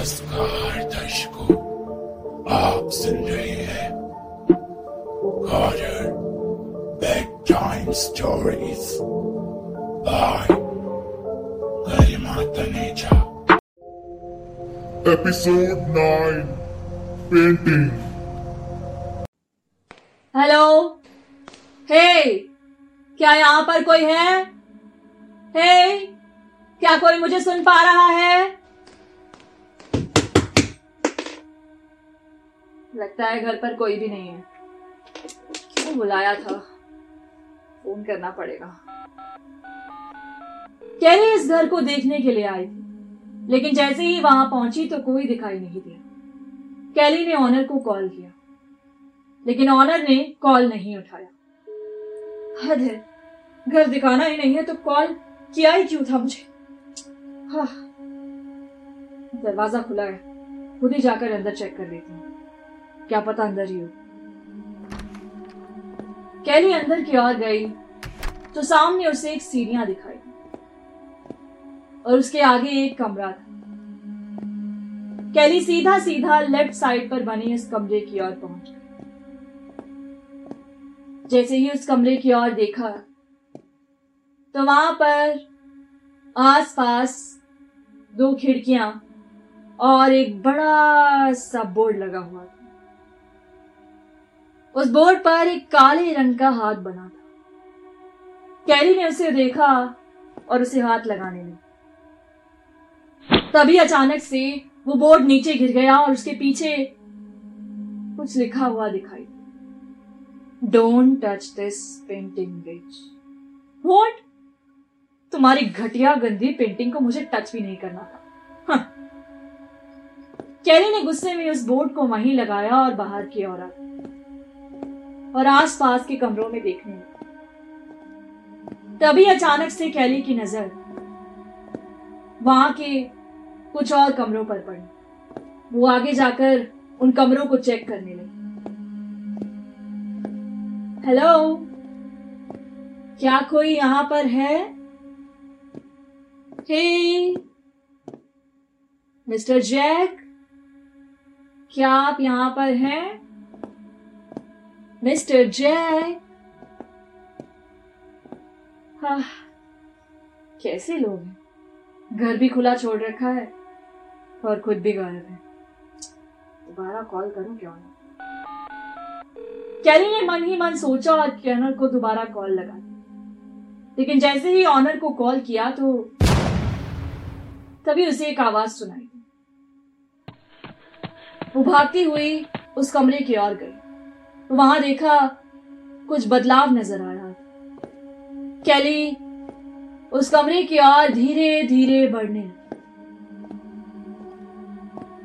नमस्कार दर्शकों आप सुन रहे हैं horror bed time stories by Garima Taneja Episode 9 Painting. Hello hey क्या यहाँ पर कोई है? हे क्या कोई मुझे सुन पा रहा है? लगता है घर पर कोई भी नहीं है। क्यों बुलाया था? फ़ोन करना पड़ेगा। कैली इस घर को देखने के लिए आई? थी लेकिन जैसे ही वहाँ पहुँची तो कोई दिखाई नहीं दिया। कैली ने ऑनर को कॉल किया। लेकिन ऑनर ने कॉल नहीं उठाया। हद है। घर दिखाना ही नहीं है तो कॉल किया ही क्यों था मुझे? हाँ। दरवाज़ा खुला है। खुद ही जाकर अंदर चेक कर लेती हूँ। क्या पता अंदर ही हो। कैली अंदर की ओर गई तो सामने उसे एक सीढ़ियाँ दिखाई, और उसके आगे एक कमरा था। कैली सीधा सीधा लेफ़्ट साइड पर बनी उस कमरे की ओर पहुँच गई। जैसे ही उस कमरे की ओर देखा तो वहाँ पर आसपास दो खिड़कियाँ और एक बड़ा सा बोर्ड लगा हुआ था। उस बोर्ड पर एक काले रंग का हाथ बना था। कैरी ने उसे देखा और उसे हाथ लगाने लगी। तभी अचानक से वो बोर्ड नीचे गिर गया और उसके पीछे कुछ लिखा हुआ दिखाई don't touch this painting bitch what तुम्हारी घटिया गंदी पेंटिंग को मुझे टच भी नहीं करना था। हाँ। कैरी ने गुस्से में उस बोर्ड को वहीं लगाया और बाहर की ओर आ और आसपास के कमरों में देखने। लगी तभी अचानक से कैली की नज़र वहाँ के कुछ और कमरों पर पड़ी। वो आगे जाकर उन कमरों को चेक करने लगी। हेलो? क्या कोई यहाँ पर है? हे? Mister Jack? क्या आप यहाँ पर हैं? मिस्टर जैक हाँ कैसे लोग हैं? घर भी खुला छोड़ रखा है और खुद भी गायब है। दोबारा कॉल करूँ क्यों? नहीं कैरी ने मन ही मन सोचा और कैनर को दोबारा कॉल लगा लेकिन जैसे ही ऑनर को कॉल किया तो तभी उसे एक आवाज़ सुनाई वो भागती हुई उस कमरे की ओर गई। वहाँ देखा कुछ बदलाव नज़र आ रहा कैली, उस कमरे की ओर धीरे धीरे बढ़ने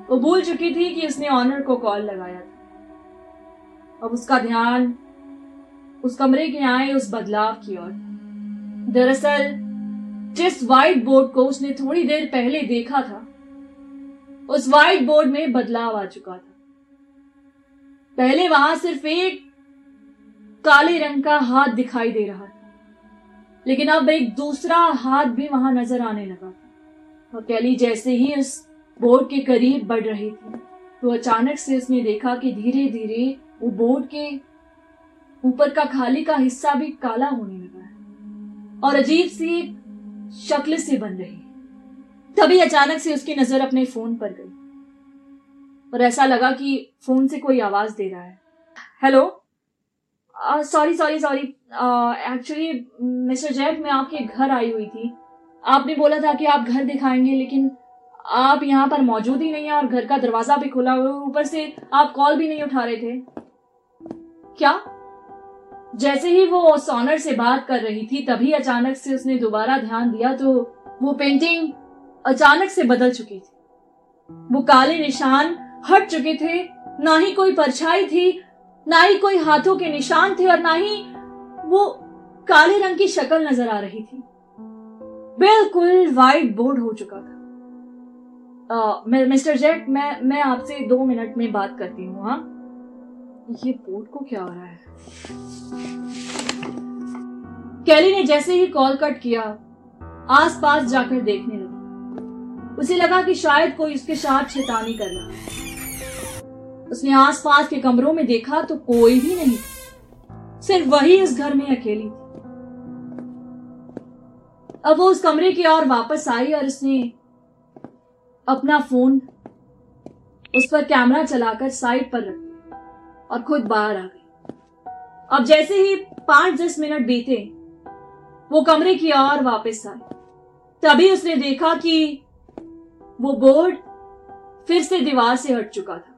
वो भूल चुकी थी कि उसने ऑनर को कॉल लगाया था। अब उसका ध्यान, उस कमरे के आए उस बदलाव की ओर। दरअसल, जिस व्हाइट बोर्ड को उसने थोड़ी देर पहले देखा था, उस व्हाइट बोर्ड में बदलाव आ चुका था। पहले वहाँ सिर्फ़ एक काले रंग का हाथ दिखाई दे रहा था। लेकिन अब एक दूसरा हाथ भी वहाँ नज़र आने लगा। और कैली जैसे ही उस बोर्ड के करीब बढ़ रही थी तो अचानक से उसने देखा कि धीरे धीरे वो बोर्ड के ऊपर का खाली का हिस्सा भी काला होने लगा है और अजीब सी शक्ल से बन रही तभी अचानक से उसकी नज़र अपने फ़ोन पर गई। और ऐसा लगा कि फ़ोन से कोई आवाज़ दे रहा है। Hello sorry sorry sorry actually mister Jack मैं आपके घर आई हुई थी। आपने बोला था कि आप घर दिखाएँगे, लेकिन आप यहाँ पर मौजूद ही नहीं है और घर का दरवाज़ा भी खुला हुआ ऊपर से आप कॉल भी नहीं उठा रहे थे। क्या? जैसे ही वो सोनर से बात कर रही थी, तभी अचानक से उसने दोबारा ध्यान दिया तो वो पेंटिंग अचानक से बदल चुकी थी। वो काले निशान हट चुके थे। ना ही कोई परछाई थी, ना ही कोई हाथों के निशान थे और ना ही वो काले रंग की शक्ल नज़र आ रही थी। बिल्कुल वाइट बोर्ड हो चुका था। मिस्टर जैक मैं मैं आपसे दो मिनट में बात करती हूँ हाँ? ये बोर्ड को क्या हो रहा है? कैली ने जैसे ही कॉल कट किया, आसपास जाकर देखने लगी। उसे लगा कि शायद कोई उसके साथ शैतानी कर रहा है। उसने आसपास के कमरों में देखा तो कोई भी नहीं सिर्फ़ वही उस घर में अकेली थी। अब वो उस कमरे की ओर वापस आई और उसने अपना फ़ोन उस पर कैमरा चलाकर साइड पर रख और खुद बाहर आ गई। अब जैसे ही पाँच दस मिनट बीते, वो कमरे की ओर वापस आए तभी उसने देखा कि वो बोर्ड फिर से दीवार से हट चुका था।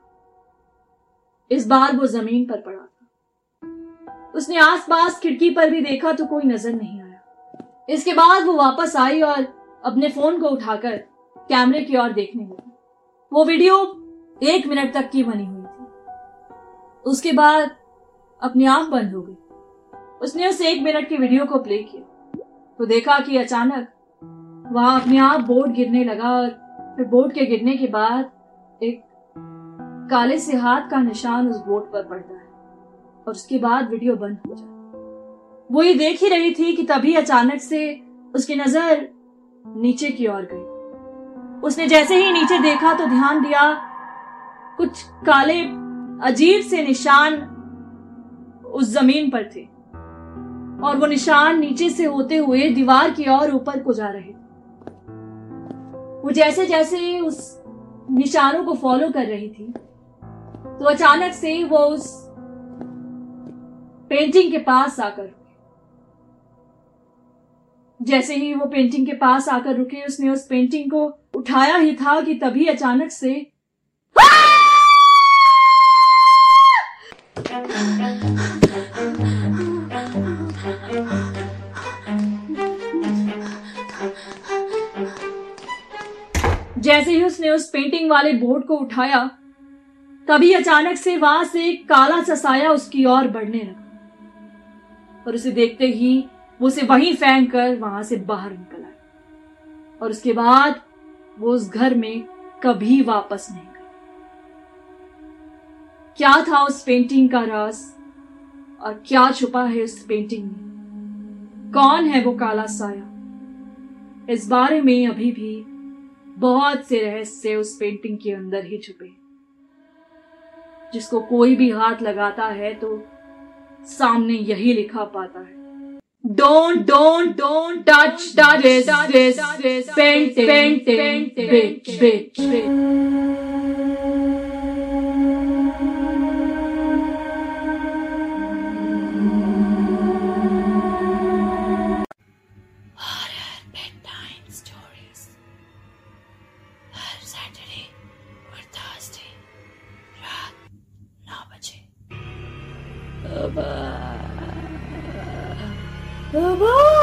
इस बार वो ज़मीन पर पड़ा था। उसने आसपास खिड़की पर भी देखा तो कोई नज़र नहीं आया। इसके बाद वो वापस आई और अपने फ़ोन को उठाकर कैमरे की ओर देखने लगी। वो वीडियो एक मिनट तक की बनी हुई थी। उसके बाद अपनी आँख बंद हो गई। उसने उस एक मिनट की वीडियो को प्ले किया। तो देखा कि अचानक वहाँ अपने आप बोर्ड गिरने लगा और फिर बोर्ड के गिरने के बाद एक काले से हाथ का निशान उस बोर्ड पर पड़ता है, और उसके बाद वीडियो बंद हो जाए वो ये देख ही रही थी कि तभी अचानक से उसकी नज़र नीचे की ओर गई। उसने जैसे ही नीचे देखा तो ध्यान दिया, कुछ काले, अजीब से निशान उस ज़मीन पर थे, और वो निशान नीचे से होते हुए दीवार की ओर ऊपर को जा रहे वो जैसे जैसे उस निशानों को फॉलो कर रही थी तो अचानक से वो उस पेंटिंग के पास आकर जैसे ही वो पेंटिंग के पास आकर रुके, उसने उस पेंटिंग को उठाया ही था कि तभी अचानक से जैसे ही उसने उस पेंटिंग वाले बोर्ड को उठाया तभी अचानक से वहाँ से एक काला सा साया उसकी ओर बढ़ने लगा। और उसे देखते ही वो उसे वहीं फेंक कर वहाँ से बाहर निकल आया। और उसके बाद वो उस घर में कभी वापस नहीं गई क्या था उस पेंटिंग का राज? और क्या छुपा है उस पेंटिंग में? कौन है वो काला साया? इस बारे में अभी भी बहुत से रहस्य उस पेंटिंग के अंदर ही छुपे जिसको कोई भी हाथ लगाता है तो सामने यही लिखा पाता है don't don't don't touch touch paint paint paint paint Baba. Baba. Uh,